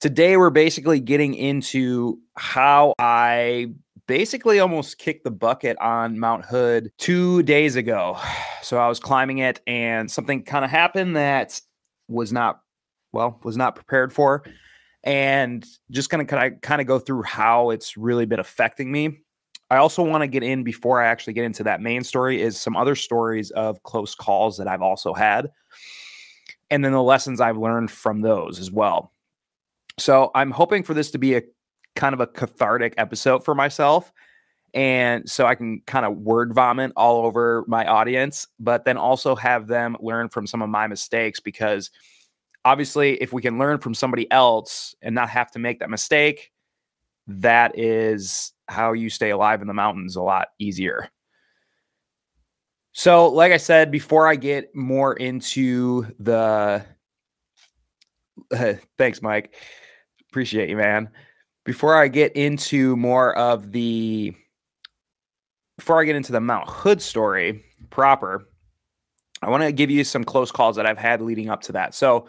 Today, we're basically getting into how I basically almost kicked the bucket on Mount Hood two days ago. So I was climbing it, and something kind of happened that was not, well, was not prepared for. And just gonna kind of kind of go through how it's really been affecting me. I also want to get in before I actually get into that main story is some other stories of close calls that I've also had. And then the lessons I've learned from those as well. So I'm hoping for this to be a kind of a cathartic episode for myself. And so I can kind of word vomit all over my audience, but then also have them learn from some of my mistakes because obviously, if we can learn from somebody else and not have to make that mistake, that is how you stay alive in the mountains a lot easier. So, like I said, before I get more into the uh, thanks, Mike. Appreciate you, man. Before I get into more of the before I get into the Mount Hood story proper, I want to give you some close calls that I've had leading up to that. So,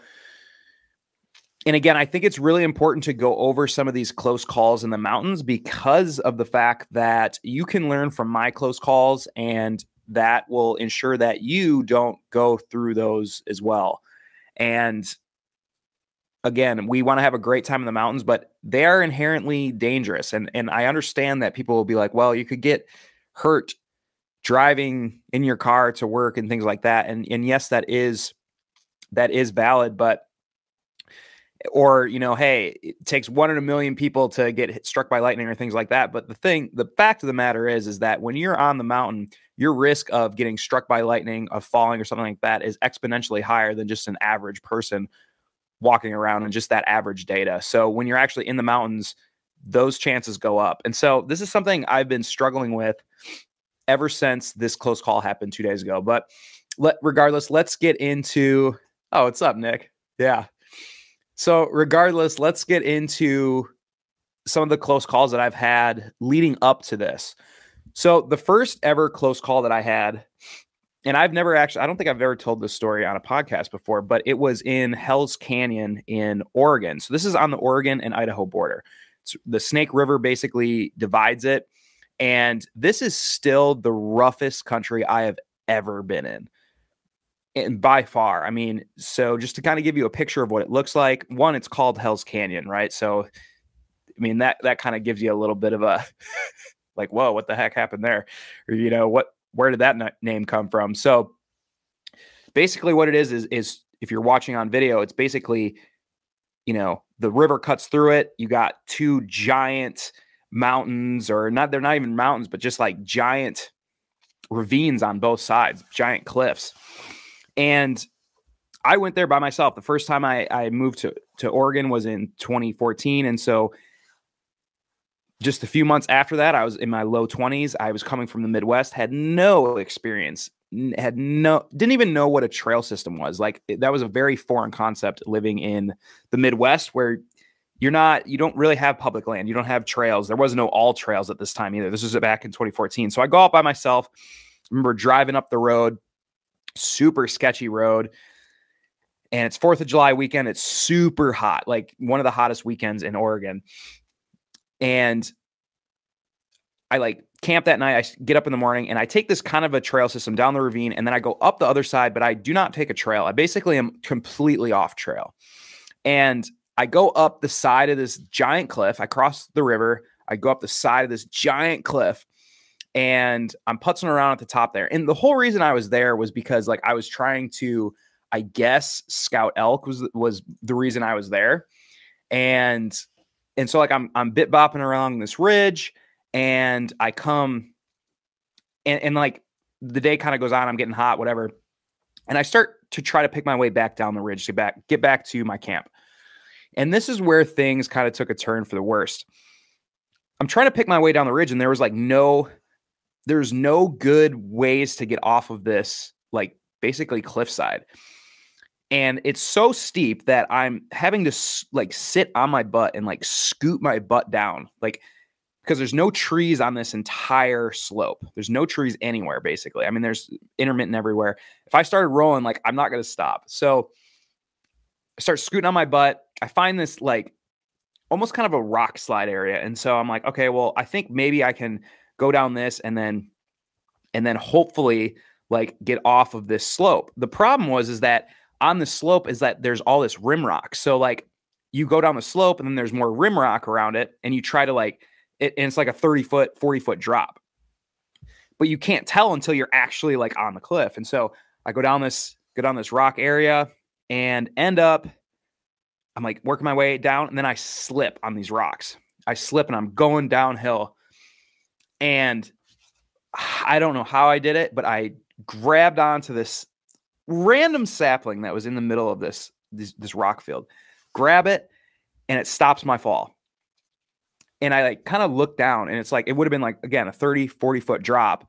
and again, I think it's really important to go over some of these close calls in the mountains because of the fact that you can learn from my close calls and that will ensure that you don't go through those as well. And again, we want to have a great time in the mountains, but they are inherently dangerous. And and I understand that people will be like, well, you could get hurt driving in your car to work and things like that. And and yes, that is that is valid, but or you know, hey, it takes one in a million people to get hit, struck by lightning or things like that. But the thing, the fact of the matter is, is that when you're on the mountain, your risk of getting struck by lightning, of falling or something like that, is exponentially higher than just an average person walking around and just that average data. So when you're actually in the mountains, those chances go up. And so this is something I've been struggling with ever since this close call happened two days ago. But let regardless, let's get into oh, what's up, Nick? Yeah. So regardless, let's get into some of the close calls that I've had leading up to this. So the first ever close call that I had and I've never actually, I don't think I've ever told this story on a podcast before, but it was in Hell's Canyon in Oregon. So this is on the Oregon and Idaho border. It's, the Snake River basically divides it. And this is still the roughest country I have ever been in. And by far, I mean, so just to kind of give you a picture of what it looks like, one, it's called Hell's Canyon, right? So, I mean, that that kind of gives you a little bit of a like, whoa, what the heck happened there? Or, you know, what where did that name come from? So basically what it is is is if you're watching on video, it's basically you know, the river cuts through it. You got two giant mountains or not they're not even mountains, but just like giant ravines on both sides, giant cliffs. And I went there by myself. The first time I, I moved to, to Oregon was in 2014. And so just a few months after that, I was in my low 20s. I was coming from the Midwest, had no experience, had no, didn't even know what a trail system was. Like that was a very foreign concept living in the Midwest where you're not, you don't really have public land. You don't have trails. There was no AllTrails at this time either. This was back in 2014. So I go out by myself. I remember driving up the road, super sketchy road. And it's 4th of July weekend. It's super hot, like one of the hottest weekends in Oregon and I like camp that night. I get up in the morning and I take this kind of a trail system down the ravine and then I go up the other side, but I do not take a trail. I basically am completely off trail. And I go up the side of this giant cliff. I cross the river. I go up the side of this giant cliff and I'm putzing around at the top there. And the whole reason I was there was because like I was trying to, I guess, scout elk was was the reason I was there. And and so like I'm I'm bit bopping around this ridge, and I come, and, and like the day kind of goes on, I'm getting hot, whatever, and I start to try to pick my way back down the ridge to back get back to my camp, and this is where things kind of took a turn for the worst. I'm trying to pick my way down the ridge, and there was like no, there's no good ways to get off of this like basically cliffside and it's so steep that I'm having to like sit on my butt and like scoot my butt down, like because there's no trees on this entire slope. There's no trees anywhere, basically. I mean, there's intermittent everywhere. If I started rolling, like I'm not gonna stop. So I start scooting on my butt. I find this like almost kind of a rock slide area. And so I'm like, okay, well, I think maybe I can go down this and then and then hopefully like get off of this slope. The problem was is that on the slope is that there's all this rim rock. So like you go down the slope and then there's more rim rock around it and you try to like it, and it's like a 30 foot 40 foot drop. But you can't tell until you're actually like on the cliff. And so i go down this go down this rock area and end up i'm like working my way down and then i slip on these rocks. I slip and i'm going downhill. And i don't know how i did it but i grabbed onto this random sapling that was in the middle of this this, this rock field grab it, and it stops my fall. And I like kind of look down, and it's like it would have been like again a 30, 40 foot drop.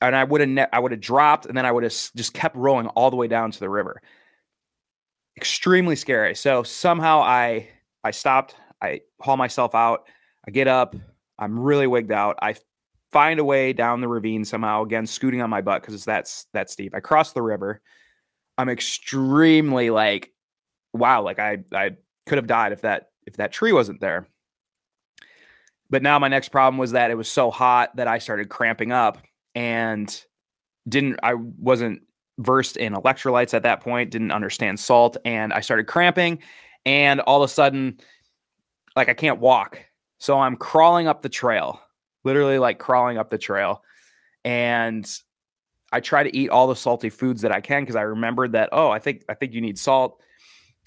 And I would have ne- I would have dropped, and then I would have just kept rolling all the way down to the river. Extremely scary. So somehow I I stopped, I haul myself out, I get up, I'm really wigged out. I find a way down the ravine somehow, again, scooting on my butt because it's that's that steep. I cross the river. I'm extremely like wow, like I I could have died if that if that tree wasn't there. But now my next problem was that it was so hot that I started cramping up and didn't I wasn't versed in electrolytes at that point, didn't understand salt and I started cramping and all of a sudden like I can't walk. So I'm crawling up the trail, literally like crawling up the trail. And I try to eat all the salty foods that I can because I remembered that oh, I think I think you need salt.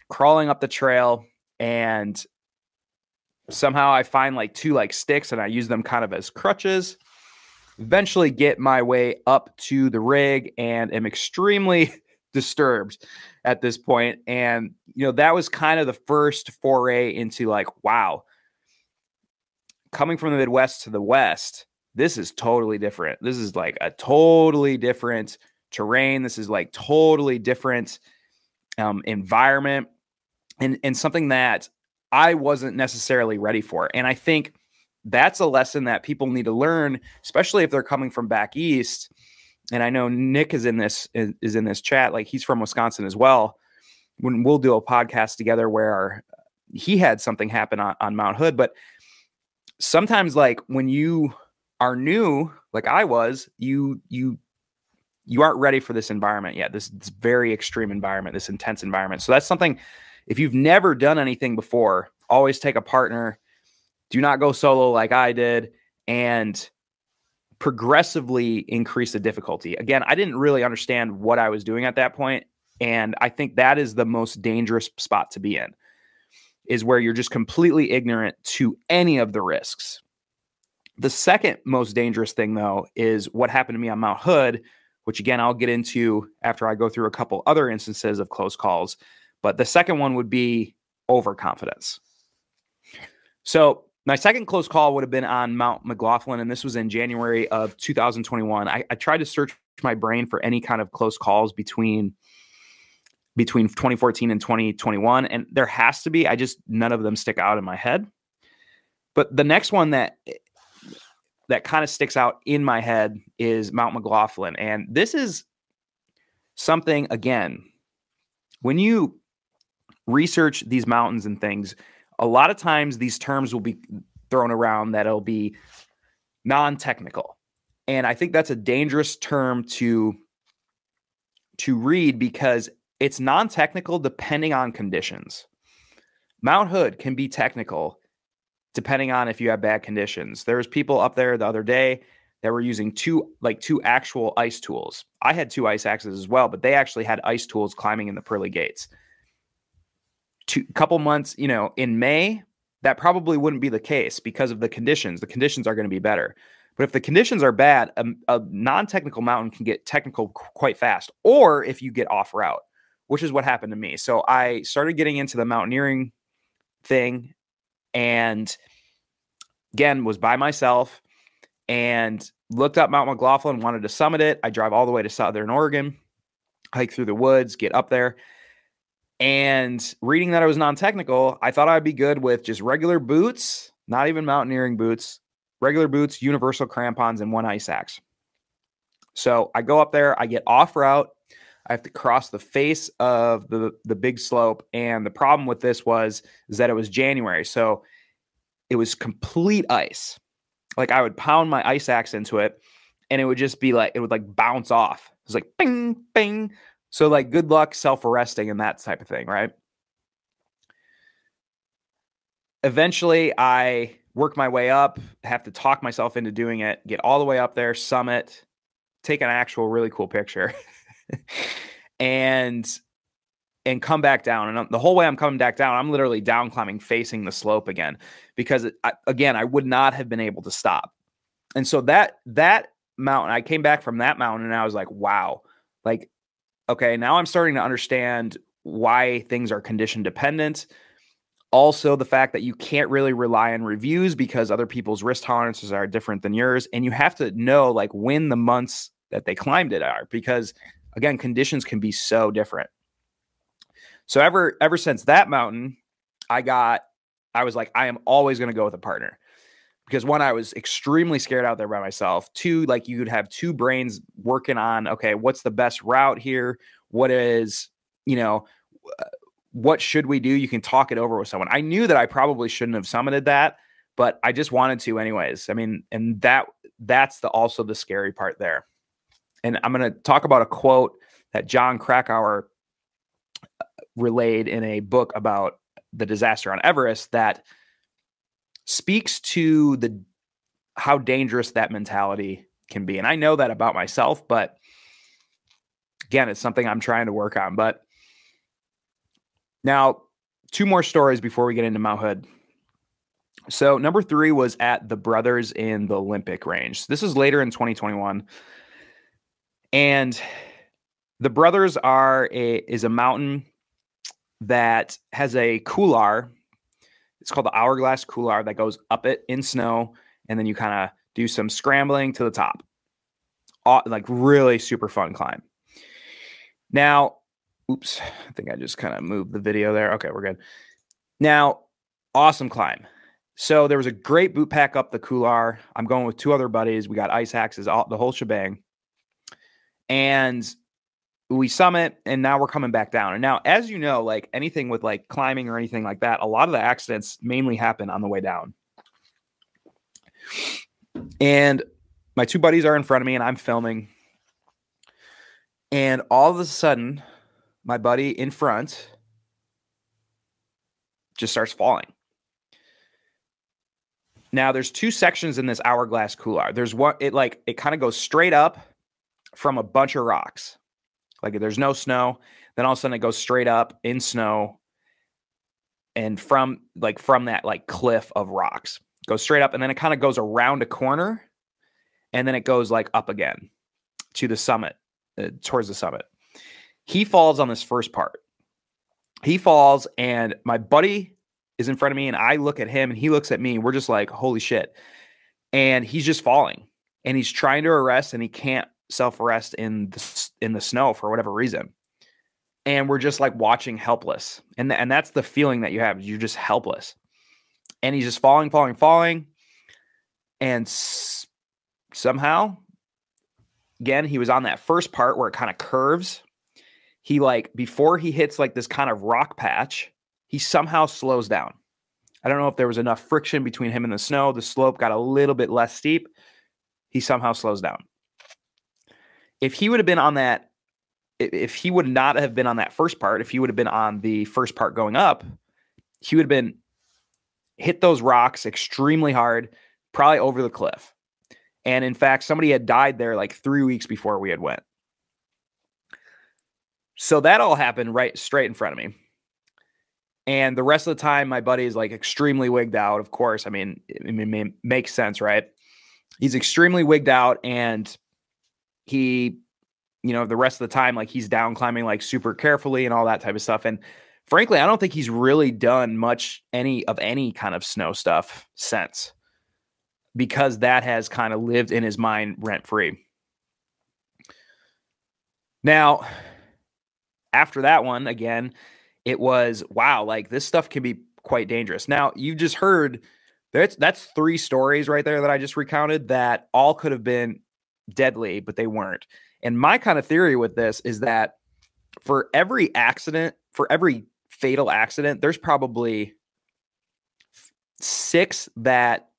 Crawling up the trail and somehow I find like two like sticks and I use them kind of as crutches. Eventually get my way up to the rig and am extremely disturbed at this point. And you know that was kind of the first foray into like wow coming from the midwest to the west this is totally different this is like a totally different terrain this is like totally different um, environment and and something that I wasn't necessarily ready for. And I think that's a lesson that people need to learn, especially if they're coming from back east. And I know Nick is in this is in this chat, like he's from Wisconsin as well. When we'll do a podcast together where he had something happen on, on Mount Hood, but sometimes like when you are new, like I was, you you you aren't ready for this environment yet. This, this very extreme environment, this intense environment. So that's something if you've never done anything before, always take a partner. Do not go solo like I did and progressively increase the difficulty. Again, I didn't really understand what I was doing at that point, and I think that is the most dangerous spot to be in. Is where you're just completely ignorant to any of the risks. The second most dangerous thing, though, is what happened to me on Mount Hood, which again, I'll get into after I go through a couple other instances of close calls. But the second one would be overconfidence. So my second close call would have been on Mount McLaughlin, and this was in January of 2021. I, I tried to search my brain for any kind of close calls between between 2014 and 2021, and there has to be. I just none of them stick out in my head. But the next one that that kind of sticks out in my head is Mount McLaughlin, and this is something again when you research these mountains and things, a lot of times these terms will be thrown around that it'll be non-technical. And I think that's a dangerous term to to read because it's non-technical depending on conditions. Mount Hood can be technical depending on if you have bad conditions. There was people up there the other day that were using two like two actual ice tools. I had two ice axes as well, but they actually had ice tools climbing in the pearly gates two couple months, you know, in May, that probably wouldn't be the case because of the conditions. The conditions are going to be better. But if the conditions are bad, a, a non-technical mountain can get technical qu- quite fast, or if you get off route, which is what happened to me. So I started getting into the mountaineering thing, and again was by myself, and looked up Mount McLaughlin, wanted to summit it. I drive all the way to Southern Oregon, hike through the woods, get up there, and reading that I was non technical, I thought I'd be good with just regular boots, not even mountaineering boots, regular boots, universal crampons, and one ice axe. So I go up there, I get off route. I have to cross the face of the the big slope. And the problem with this was is that it was January, so it was complete ice. Like I would pound my ice axe into it, and it would just be like it would like bounce off. It was like bing, bing. So like good luck self-arresting and that type of thing, right? Eventually I work my way up, have to talk myself into doing it, get all the way up there, summit, take an actual really cool picture. and and come back down. And the whole way I'm coming back down, I'm literally down climbing, facing the slope again, because it, I, again, I would not have been able to stop. And so that that mountain, I came back from that mountain, and I was like, wow, like, okay, now I'm starting to understand why things are condition dependent. Also, the fact that you can't really rely on reviews because other people's risk tolerances are different than yours, and you have to know like when the months that they climbed it are, because again, conditions can be so different. So ever ever since that mountain, I got I was like I am always going to go with a partner. Because one, I was extremely scared out there by myself. Two, like you would have two brains working on, okay, what's the best route here? What is, you know, what should we do? You can talk it over with someone. I knew that I probably shouldn't have summited that, but I just wanted to anyways. I mean, and that that's the also the scary part there. And I'm going to talk about a quote that Jon Krakauer uh, relayed in a book about the disaster on Everest that speaks to the how dangerous that mentality can be. And I know that about myself, but again, it's something I'm trying to work on. But now, two more stories before we get into Mount Hood. So, number three was at the Brothers in the Olympic Range. This is later in 2021. And the Brothers are a is a mountain that has a couloir. It's called the Hourglass Couloir that goes up it in snow, and then you kind of do some scrambling to the top. All, like really super fun climb. Now, oops, I think I just kind of moved the video there. Okay, we're good. Now, awesome climb. So there was a great boot pack up the couloir. I'm going with two other buddies. We got ice axes, all the whole shebang. And we summit and now we're coming back down. And now, as you know, like anything with like climbing or anything like that, a lot of the accidents mainly happen on the way down. And my two buddies are in front of me and I'm filming. And all of a sudden, my buddy in front just starts falling. Now, there's two sections in this hourglass couloir. There's one, it like, it kind of goes straight up from a bunch of rocks like there's no snow. Then all of a sudden it goes straight up in snow. And from like from that like cliff of rocks, goes straight up, and then it kind of goes around a corner, and then it goes like up again to the summit, uh, towards the summit. He falls on this first part. He falls, and my buddy is in front of me, and I look at him, and he looks at me. and we're just like, holy shit. And he's just falling, and he's trying to arrest, and he can't self arrest in the in the snow for whatever reason, and we're just like watching helpless, and th- and that's the feeling that you have. You're just helpless, and he's just falling, falling, falling, and s- somehow, again, he was on that first part where it kind of curves. He like before he hits like this kind of rock patch, he somehow slows down. I don't know if there was enough friction between him and the snow. The slope got a little bit less steep. He somehow slows down if he would have been on that, if he would not have been on that first part, if he would have been on the first part going up, he would have been hit those rocks extremely hard, probably over the cliff. And in fact, somebody had died there like three weeks before we had went. So that all happened right straight in front of me. And the rest of the time, my buddy is like extremely wigged out. Of course, I mean, it, it makes sense, right? He's extremely wigged out, and he, you know, the rest of the time, like he's down climbing like super carefully and all that type of stuff. And frankly, I don't think he's really done much any of any kind of snow stuff since because that has kind of lived in his mind rent free. Now, after that one, again, it was wow, like this stuff can be quite dangerous. Now, you just heard that's that's three stories right there that I just recounted that all could have been deadly, but they weren't. And my kind of theory with this is that for every accident, for every fatal accident, there's probably six that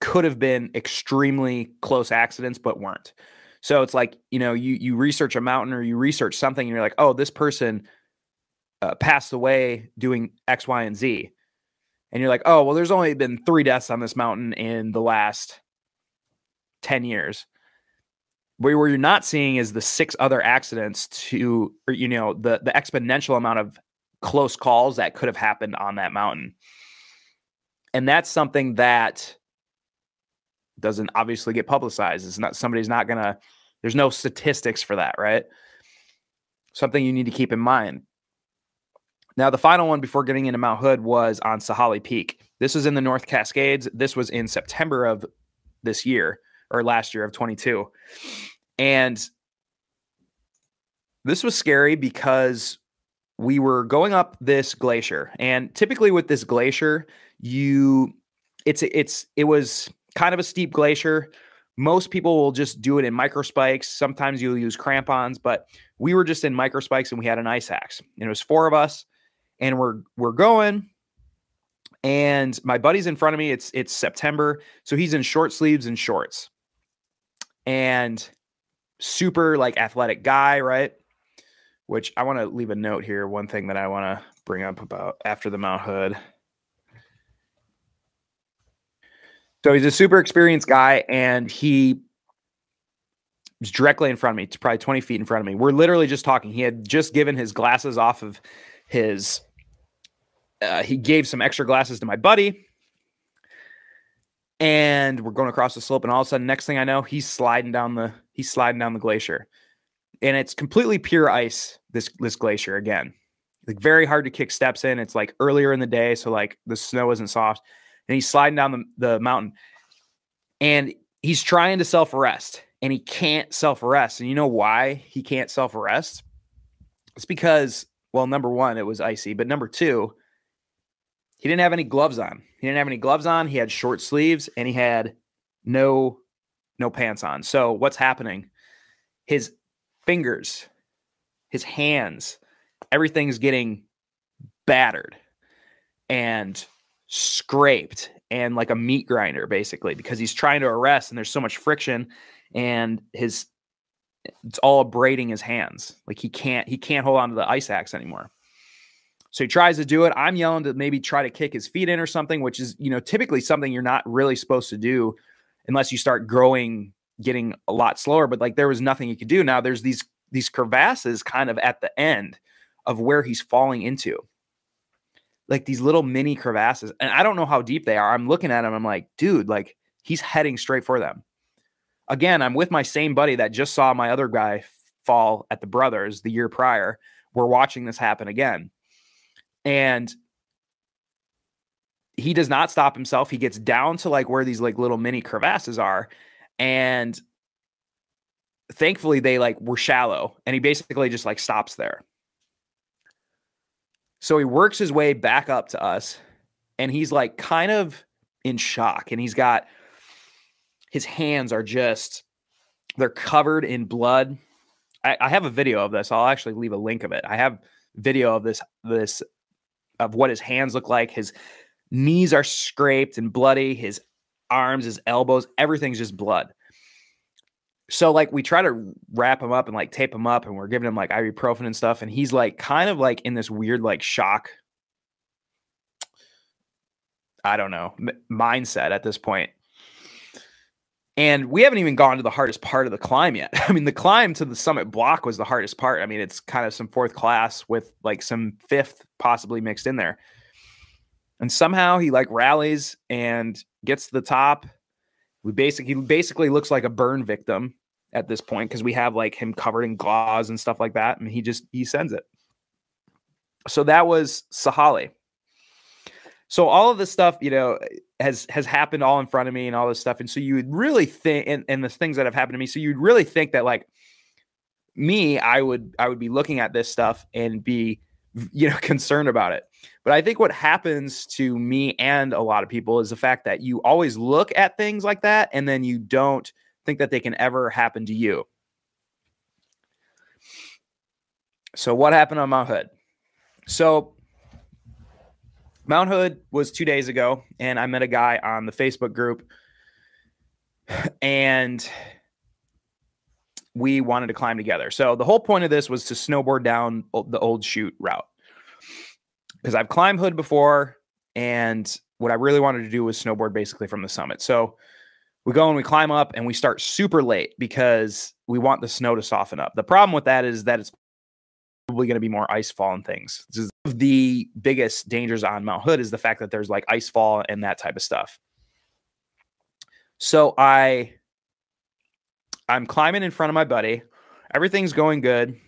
could have been extremely close accidents but weren't. So it's like, you know, you you research a mountain or you research something and you're like, "Oh, this person uh, passed away doing X, Y, and Z." And you're like, "Oh, well there's only been 3 deaths on this mountain in the last 10 years." Where, where you're not seeing is the six other accidents to or, you know, the the exponential amount of close calls that could have happened on that mountain. And that's something that doesn't obviously get publicized. It's not somebody's not gonna. There's no statistics for that, right? Something you need to keep in mind. Now, the final one before getting into Mount Hood was on Sahale Peak. This is in the North Cascades. This was in September of this year or last year of 22. And this was scary because we were going up this glacier. And typically with this glacier, you it's it's it was kind of a steep glacier. Most people will just do it in micro spikes. Sometimes you'll use crampons, but we were just in micro spikes and we had an ice axe. And it was four of us, and we're we're going. And my buddy's in front of me. It's it's September, so he's in short sleeves and shorts. And super like athletic guy, right? Which I want to leave a note here. One thing that I want to bring up about after the Mount Hood So he's a super experienced guy, and he was directly in front of me. It's probably 20 feet in front of me. We're literally just talking. He had just given his glasses off of his. Uh, he gave some extra glasses to my buddy, and we're going across the slope. And all of a sudden, next thing I know, he's sliding down the he's sliding down the glacier, and it's completely pure ice. This this glacier again, like very hard to kick steps in. It's like earlier in the day, so like the snow isn't soft and he's sliding down the, the mountain and he's trying to self arrest and he can't self arrest. And you know why he can't self arrest? It's because, well, number one, it was icy, but number two, he didn't have any gloves on. He didn't have any gloves on. He had short sleeves and he had no no pants on. So what's happening? His fingers, his hands, everything's getting battered. And scraped and like a meat grinder basically because he's trying to arrest and there's so much friction and his it's all abrading his hands like he can't he can't hold on to the ice axe anymore so he tries to do it i'm yelling to maybe try to kick his feet in or something which is you know typically something you're not really supposed to do unless you start growing getting a lot slower but like there was nothing he could do now there's these these crevasses kind of at the end of where he's falling into like these little mini crevasses. And I don't know how deep they are. I'm looking at them. I'm like, dude, like he's heading straight for them. Again, I'm with my same buddy that just saw my other guy fall at the brothers the year prior. We're watching this happen again. And he does not stop himself. He gets down to like where these like little mini crevasses are. And thankfully they like were shallow and he basically just like stops there. So he works his way back up to us and he's like kind of in shock and he's got his hands are just they're covered in blood. I, I, have a video of this. I'll actually leave a link of it. I have video of this this of what his hands look like. His knees are scraped and bloody. His arms, his elbows, everything's just blood so like we try to wrap him up and like tape him up and we're giving him like ibuprofen and stuff and he's like kind of like in this weird like shock i don't know mindset at this point and we haven't even gone to the hardest part of the climb yet i mean the climb to the summit block was the hardest part i mean it's kind of some fourth class with like some fifth possibly mixed in there and somehow he like rallies and gets to the top we basically he basically looks like a burn victim at this point because we have like him covered in gauze and stuff like that, and he just he sends it. So that was Sahale. So all of this stuff, you know, has has happened all in front of me and all this stuff. And so you would really think and, and the things that have happened to me. So you'd really think that like me, I would I would be looking at this stuff and be you know concerned about it. But I think what happens to me and a lot of people is the fact that you always look at things like that and then you don't think that they can ever happen to you. So what happened on Mount Hood? So Mount Hood was two days ago, and I met a guy on the Facebook group, and we wanted to climb together. So the whole point of this was to snowboard down the old chute route because I've climbed Hood before, and what I really wanted to do was snowboard basically from the summit. So we go and we climb up and we start super late because we want the snow to soften up. The problem with that is that it's probably going to be more ice fall and things. This is the biggest dangers on Mount Hood is the fact that there's like ice fall and that type of stuff. So I I'm climbing in front of my buddy. Everything's going good.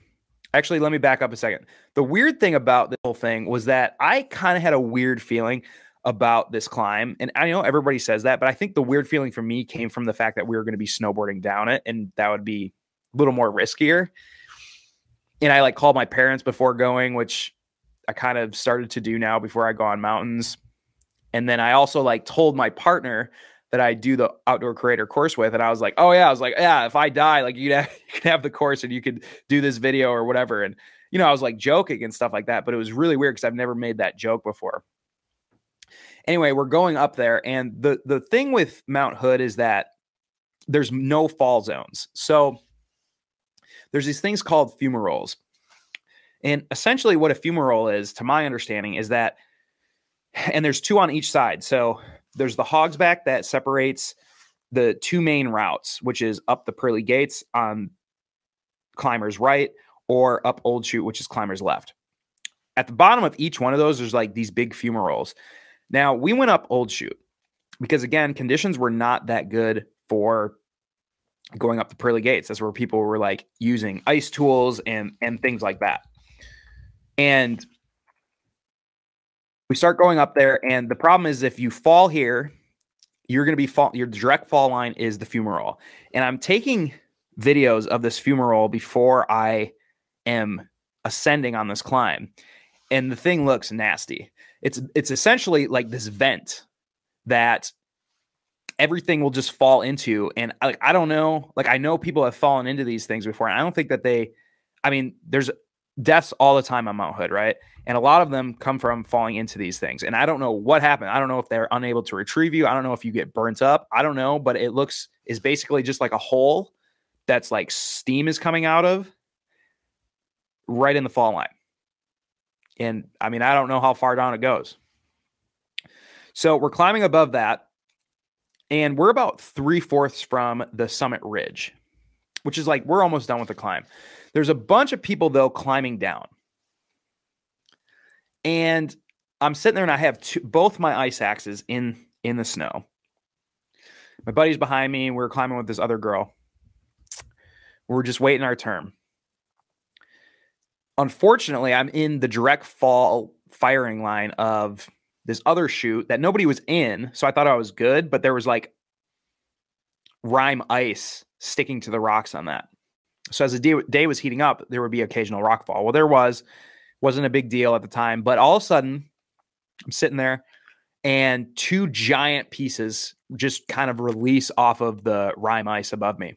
Actually, let me back up a second. The weird thing about the whole thing was that I kind of had a weird feeling about this climb. And I know everybody says that, but I think the weird feeling for me came from the fact that we were going to be snowboarding down it and that would be a little more riskier. And I like called my parents before going, which I kind of started to do now before I go on mountains. And then I also like told my partner that I do the outdoor creator course with. And I was like, oh yeah, I was like, yeah, if I die, like you can have the course and you could do this video or whatever. And you know, I was like joking and stuff like that, but it was really weird because I've never made that joke before anyway, we're going up there, and the the thing with Mount Hood is that there's no fall zones. So there's these things called fumaroles. And essentially, what a fumarole is, to my understanding, is that, and there's two on each side. So there's the hogsback that separates the two main routes, which is up the pearly gates on climbers right or up old chute, which is climbers left. At the bottom of each one of those, there's like these big fumaroles. Now, we went up Old Chute because, again, conditions were not that good for going up the pearly gates. That's where people were like using ice tools and and things like that. And we start going up there, and the problem is if you fall here, you're going to be fall. Your direct fall line is the fumarole, and I'm taking videos of this fumarole before I am ascending on this climb, and the thing looks nasty. It's it's essentially like this vent that everything will just fall into and like I don't know, like I know people have fallen into these things before and I don't think that they I mean, there's deaths all the time on Mount Hood, right? And a lot of them come from falling into these things. And I don't know what happened. I don't know if they're unable to retrieve you. I don't know if you get burnt up. I don't know, but it looks is basically just like a hole that's like steam is coming out of right in the fall line. And I mean, I don't know how far down it goes. So we're climbing above that, and we're about three fourths from the summit ridge, which is like we're almost done with the climb. There's a bunch of people, though, climbing down. And I'm sitting there and I have two, both my ice axes in in the snow. My buddy's behind me, we're climbing with this other girl. We're just waiting our turn unfortunately, I'm in the direct fall firing line of this other chute that nobody was in. So I thought I was good, but there was like rime ice sticking to the rocks on that. So as the day, was heating up, there would be occasional rock fall. Well, there was, wasn't a big deal at the time, but all of a sudden, I'm sitting there and two giant pieces just kind of release off of the rime ice above me.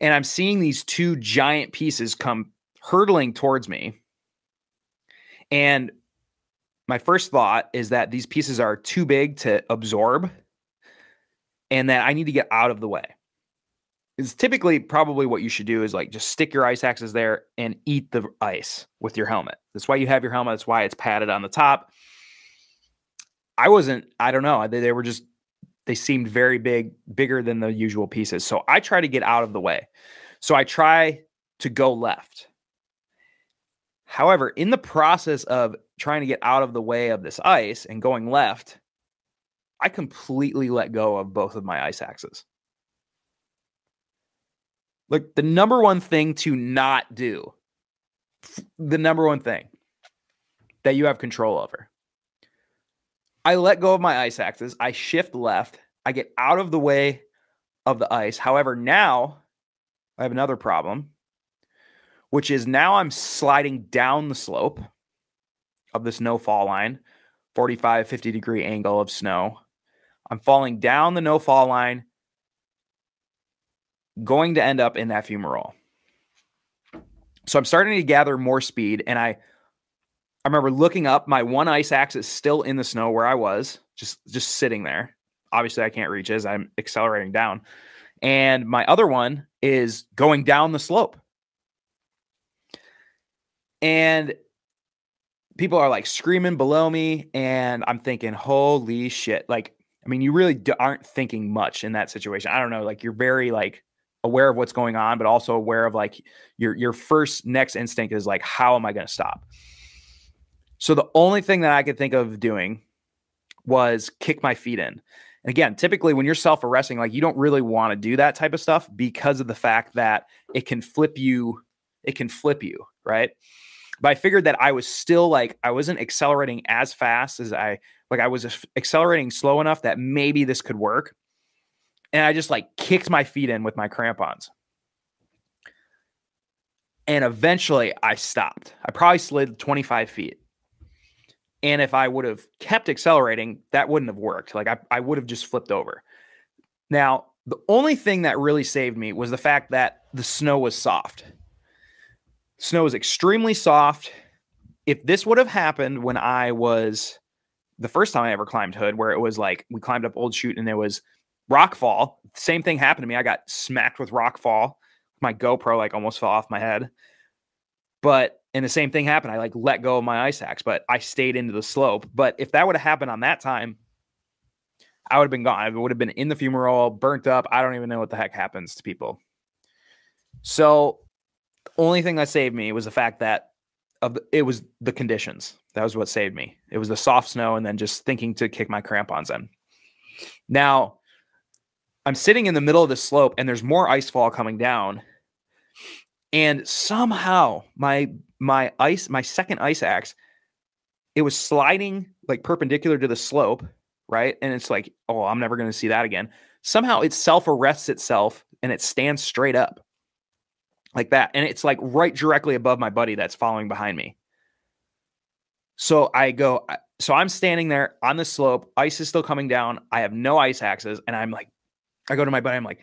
And I'm seeing these two giant pieces come hurtling towards me. And my first thought is that these pieces are too big to absorb and that I need to get out of the way. It's typically probably what you should do is like just stick your ice axes there and eat the ice with your helmet. That's why you have your helmet. That's why it's padded on the top. I wasn't, I don't know. They, they were just, they seemed very big, bigger than the usual pieces. So I try to get out of the way. So I try to go left. However, in the process of trying to get out of the way of this ice and going left, I completely let go of both of my ice axes. Look, the number one thing to not do, the number one thing that you have control over. I let go of my ice axes. I shift left. I get out of the way of the ice. However, now I have another problem which is now I'm sliding down the slope of this no fall line, 45, 50 degree angle of snow. I'm falling down the no fall line, going to end up in that fumarole. So I'm starting to gather more speed and I I remember looking up my one ice axe is still in the snow where I was, just just sitting there. Obviously I can't reach as I'm accelerating down. And my other one is going down the slope. And people are like screaming below me and I'm thinking, "Holy shit." Like I mean, you really aren't thinking much in that situation. I don't know, like you're very like aware of what's going on, but also aware of like your your first next instinct is like, how am I going to stop? So the only thing that I could think of doing was kick my feet in. And again, typically when you're self-arresting, like you don't really want to do that type of stuff because of the fact that it can flip you, it can flip you, right? But I figured that I was still like I wasn't accelerating as fast as I like I was accelerating slow enough that maybe this could work and I just like kicked my feet in with my crampons. And eventually I stopped. I probably slid 25 feet. And if I would have kept accelerating, that wouldn't have worked. Like I, I would have just flipped over. Now, the only thing that really saved me was the fact that the snow was soft. Snow was extremely soft. If this would have happened when I was the first time I ever climbed Hood, where it was like we climbed up Old Chute and there was rock fall. Same thing happened to me. I got smacked with rock fall. My GoPro like almost fell off my head. But and the same thing happened. I like let go of my ice axe, but I stayed into the slope. But if that would have happened on that time, I would have been gone. I would have been in the fumarole, burnt up. I don't even know what the heck happens to people. So, only thing that saved me was the fact that of the, it was the conditions. That was what saved me. It was the soft snow and then just thinking to kick my crampons in. Now, I'm sitting in the middle of the slope and there's more ice fall coming down. And somehow my my ice, my second ice axe, it was sliding like perpendicular to the slope, right? And it's like, oh, I'm never going to see that again. Somehow it self arrests itself and it stands straight up like that. And it's like right directly above my buddy that's following behind me. So I go, so I'm standing there on the slope. Ice is still coming down. I have no ice axes. And I'm like I go to my buddy, I'm like,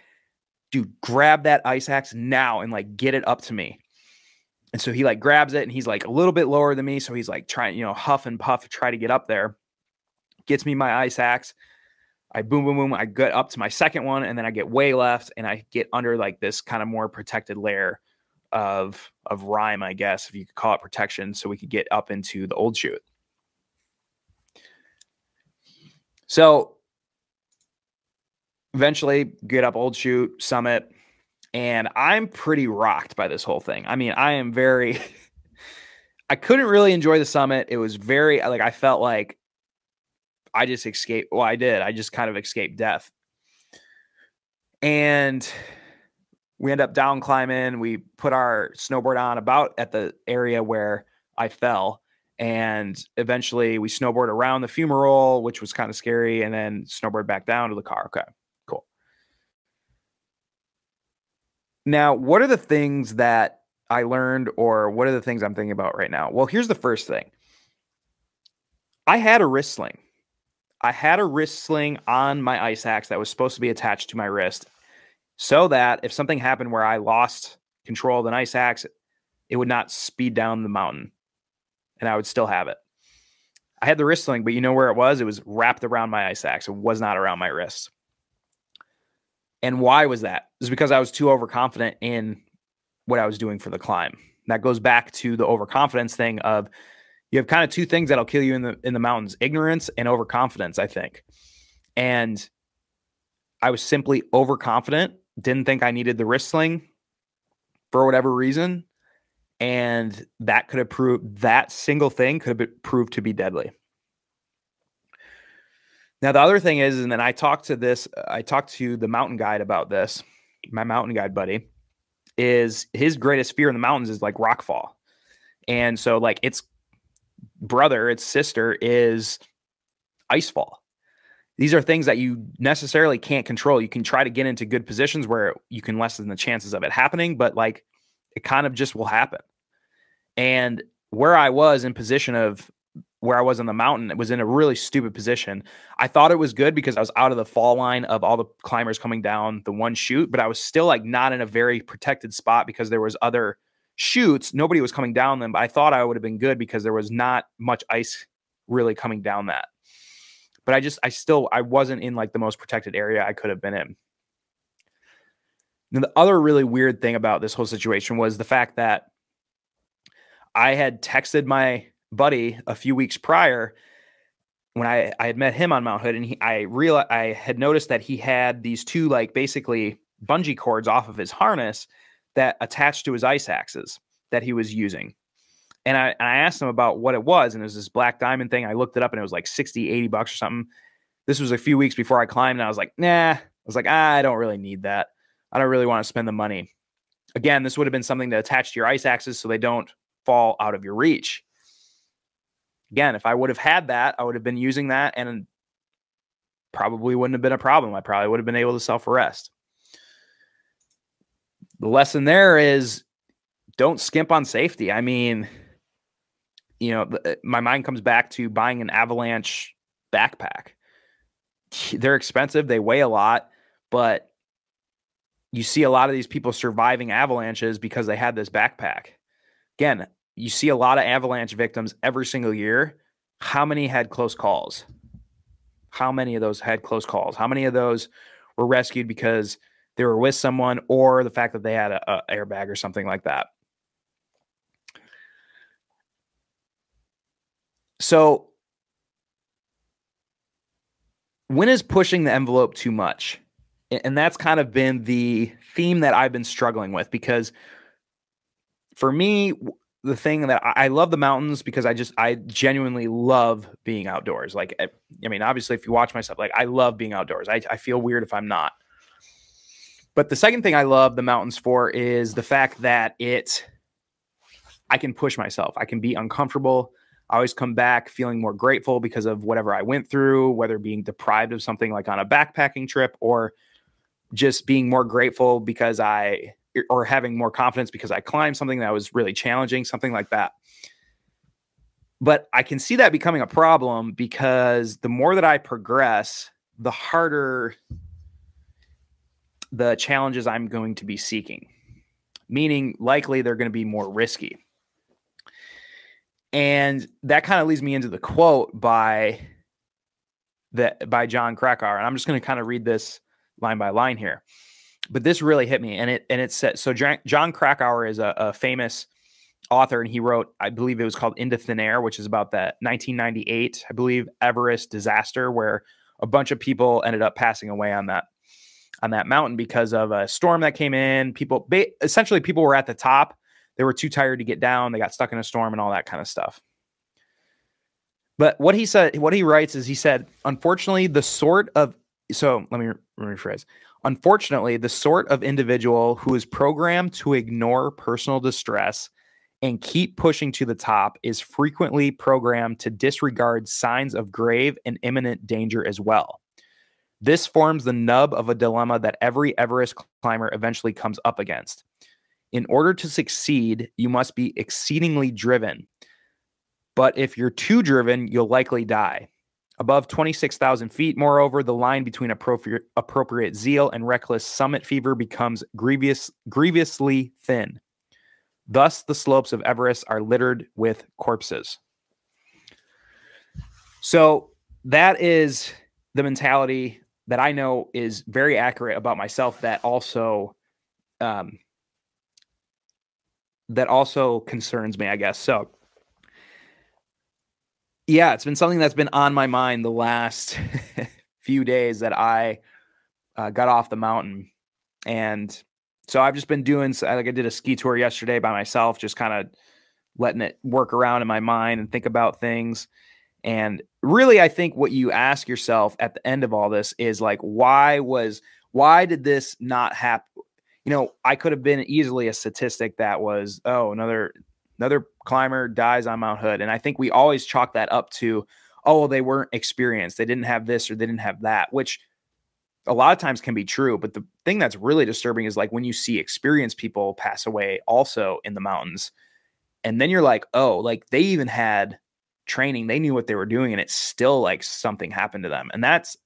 dude, grab that ice axe now and like get it up to me. And so he like grabs it and he's like a little bit lower than me. So he's like trying, you know, huff and puff, try to get up there. Gets me my ice axe. I boom, boom, boom. I get up to my second one and then I get way left and I get under like this kind of more protected layer of of rime, I guess, if you could call it protection, so we could get up into the old chute. So eventually get up old chute summit and i'm pretty rocked by this whole thing. I mean i am very i couldn't really enjoy the summit. It was very like i felt like i just escaped well i did. I just kind of escaped death. And we end up down climbing we put our snowboard on about at the area where i fell and eventually we snowboard around the fumarole which was kind of scary and then snowboard back down to the car okay cool. Now, what are the things that I learned, or what are the things I'm thinking about right now? Well, here's the first thing I had a wrist sling. I had a wrist sling on my ice axe that was supposed to be attached to my wrist so that if something happened where I lost control of an ice axe, it would not speed down the mountain and I would still have it. I had the wrist sling, but you know where it was? It was wrapped around my ice axe. It was not around my wrist. And why was that? Is because I was too overconfident in what I was doing for the climb. That goes back to the overconfidence thing of you have kind of two things that'll kill you in the in the mountains, ignorance and overconfidence, I think. And I was simply overconfident, didn't think I needed the wrist sling for whatever reason. And that could have proved that single thing could have proved to be deadly. Now the other thing is, and then I talked to this, I talked to the mountain guide about this, my mountain guide buddy, is his greatest fear in the mountains is like rock fall. And so like its brother, its sister is ice fall. These are things that you necessarily can't control. You can try to get into good positions where you can lessen the chances of it happening, but like it kind of just will happen. And where I was in position of where I was on the mountain, it was in a really stupid position. I thought it was good because I was out of the fall line of all the climbers coming down the one chute, but I was still like not in a very protected spot because there was other chutes, nobody was coming down them, but I thought I would have been good because there was not much ice really coming down that. But I just, I still, I wasn't in like the most protected area I could have been in. And the other really weird thing about this whole situation was the fact that I had texted my buddy a few weeks prior when I, I had met him on Mount Hood and he, I realized I had noticed that he had these two like basically bungee cords off of his harness that attached to his ice axes that he was using. And I, and I asked him about what it was. And it was this black diamond thing. I looked it up and it was like 60, 80 bucks or something. This was a few weeks before I climbed. And I was like, nah, I was like, ah, I don't really need that. I don't really want to spend the money. Again, this would have been something to attach to your ice axes so they don't fall out of your reach. Again, if I would have had that, I would have been using that and probably wouldn't have been a problem. I probably would have been able to self arrest. The lesson there is don't skimp on safety. I mean, you know, uh, my mind comes back to buying an avalanche backpack. They're expensive, they weigh a lot, but you see a lot of these people surviving avalanches because they had this backpack. Again, you see a lot of avalanche victims every single year. How many had close calls? How many of those had close calls? How many of those were rescued because they were with someone or the fact that they had a, airbag or something like that? So, when is pushing the envelope too much? And that's kind of been the theme that I've been struggling with because for me, the thing that I, love the mountains because I just I genuinely love being outdoors. Like eh, I mean, obviously, if you watch myself, like I love being outdoors. I, I feel weird if I'm not. But the second thing I love the mountains for is the fact that it I can push myself. I can be uncomfortable. I always come back feeling more grateful because of whatever I went through, whether being deprived of something like on a backpacking trip or just being more grateful because I or having more confidence because I climbed something that was really challenging, something like that. But I can see that becoming a problem because the more that I progress, the harder the challenges I'm going to be seeking, meaning likely they're going to be more risky. And that kind of leads me into the quote by that by Jon Krakauer. And I'm just going to kind of read this line by line here. But this really hit me. And it and it said so Jon Krakauer is a, a famous author and he wrote, I believe it was called Into Thin Air, which is about that 1998, I believe, Everest disaster where a bunch of people ended up passing away on that on that mountain because of a storm that came in. People essentially people were at the top they were too tired to get down. They got stuck in a storm and all that kind of stuff. But what he said, what he writes is he said, unfortunately, the sort of so let me rephrase. Unfortunately, the sort of individual who is programmed to ignore personal distress and keep pushing to the top is frequently programmed to disregard signs of grave and imminent danger as well. This forms the nub of a dilemma that every Everest climber eventually comes up against. In order to succeed, you must be exceedingly driven. But if you're too driven, you'll likely die. Above 26,000 feet, moreover, the line between appropriate, appropriate zeal and reckless summit fever becomes grievous, grievously thin. Thus, the slopes of Everest are littered with corpses. So, that is the mentality that I know is very accurate about myself that also um, that also concerns me, I guess. So, yeah, it's been something that's been on my mind the last few days that I uh, got off the mountain. And so I've just been doing, like I did a ski tour yesterday by myself, just kind of letting it work around in my mind and think about things. And really, I think what you ask yourself at the end of all this is like, why was, why did this not happen? You know, I could have been easily a statistic that was, oh, another another climber dies on Mount Hood. And I think we always chalk that up to, oh, they weren't experienced. They didn't have this or they didn't have that, which a lot of times can be true. But the thing that's really disturbing is like when you see experienced people pass away also in the mountains. And then you're like, oh, like they even had training, they knew what they were doing, and it's still like something happened to them. And that's,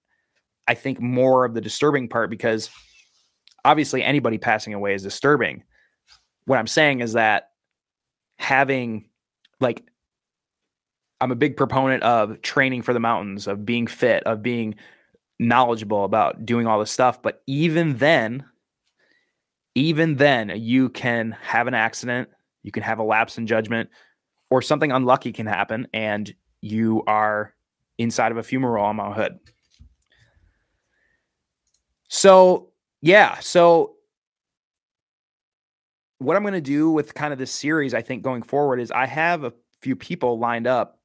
I think, more of the disturbing part because obviously anybody passing away is disturbing. What I'm saying is that having like I'm a big proponent of training for the mountains, of being fit, of being knowledgeable about doing all this stuff. But even then, even then, you can have an accident, you can have a lapse in judgment, or something unlucky can happen, and you are inside of a fumarole on Mount Hood. So, yeah, so what I'm going to do with kind of this series, I think going forward, is I have a few people lined up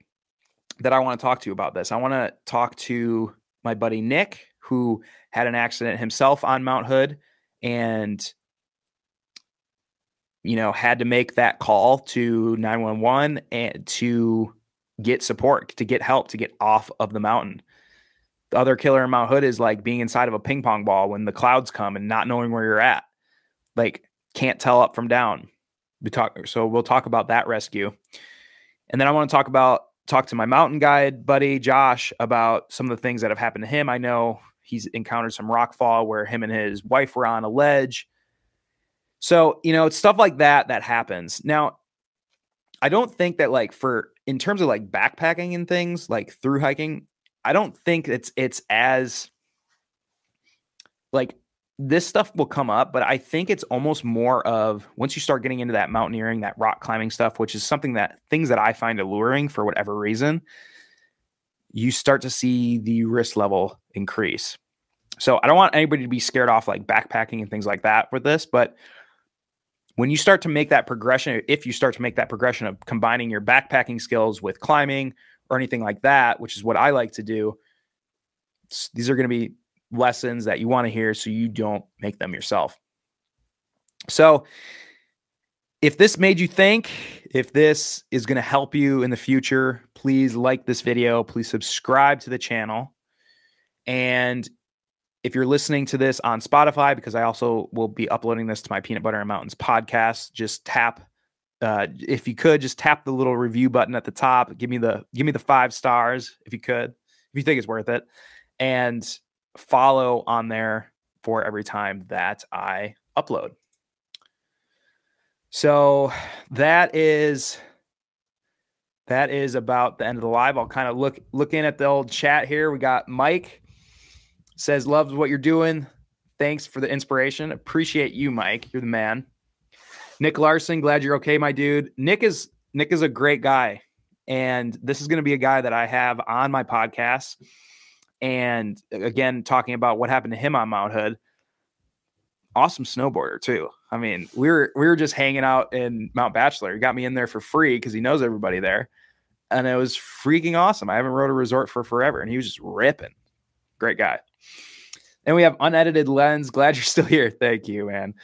that I want to talk to about this. I want to talk to my buddy Nick, who had an accident himself on Mount Hood and you know had to make that call to 911 and to get support to get help to get off of the mountain the other killer in mount hood is like being inside of a ping pong ball when the clouds come and not knowing where you're at like can't tell up from down we talk so we'll talk about that rescue and then i want to talk about talk to my mountain guide buddy Josh about some of the things that have happened to him. I know he's encountered some rock fall where him and his wife were on a ledge. So, you know, it's stuff like that that happens. Now, I don't think that like for in terms of like backpacking and things, like through hiking, I don't think it's it's as like this stuff will come up, but I think it's almost more of once you start getting into that mountaineering, that rock climbing stuff, which is something that things that I find alluring for whatever reason, you start to see the risk level increase. So I don't want anybody to be scared off like backpacking and things like that with this, but when you start to make that progression, if you start to make that progression of combining your backpacking skills with climbing or anything like that, which is what I like to do, these are going to be lessons that you want to hear so you don't make them yourself. So, if this made you think, if this is going to help you in the future, please like this video, please subscribe to the channel. And if you're listening to this on Spotify, because I also will be uploading this to my Peanut Butter and Mountains podcast, just tap uh, if you could just tap the little review button at the top give me the give me the five stars if you could if you think it's worth it and follow on there for every time that I upload. So that is that is about the end of the live. I'll kind of look look in at the old chat here. We got Mike says loves what you're doing. Thanks for the inspiration. Appreciate you, Mike. You're the man. Nick Larson, glad you're okay, my dude. Nick is Nick is a great guy. And this is going to be a guy that I have on my podcast and again, talking about what happened to him on Mount Hood. Awesome snowboarder too. I mean, we were we were just hanging out in Mount Bachelor. He got me in there for free because he knows everybody there, and it was freaking awesome. I haven't rode a resort for forever, and he was just ripping. Great guy. And we have unedited lens. Glad you're still here. Thank you, man.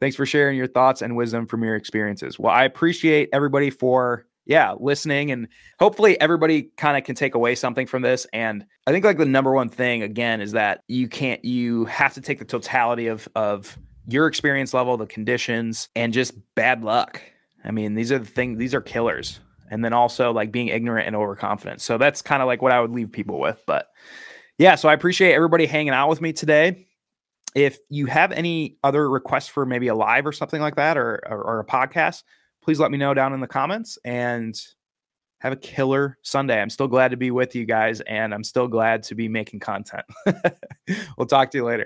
Thanks for sharing your thoughts and wisdom from your experiences. Well, I appreciate everybody for yeah, listening and hopefully everybody kind of can take away something from this. And I think like the number one thing again is that you can't you have to take the totality of of your experience level, the conditions, and just bad luck. I mean, these are the things these are killers. And then also like being ignorant and overconfident. So that's kind of like what I would leave people with. But yeah, so I appreciate everybody hanging out with me today. If you have any other requests for maybe a live or something like that or, or, or a podcast, please let me know down in the comments and have a killer Sunday. I'm still glad to be with you guys and I'm still glad to be making content. we'll talk to you later.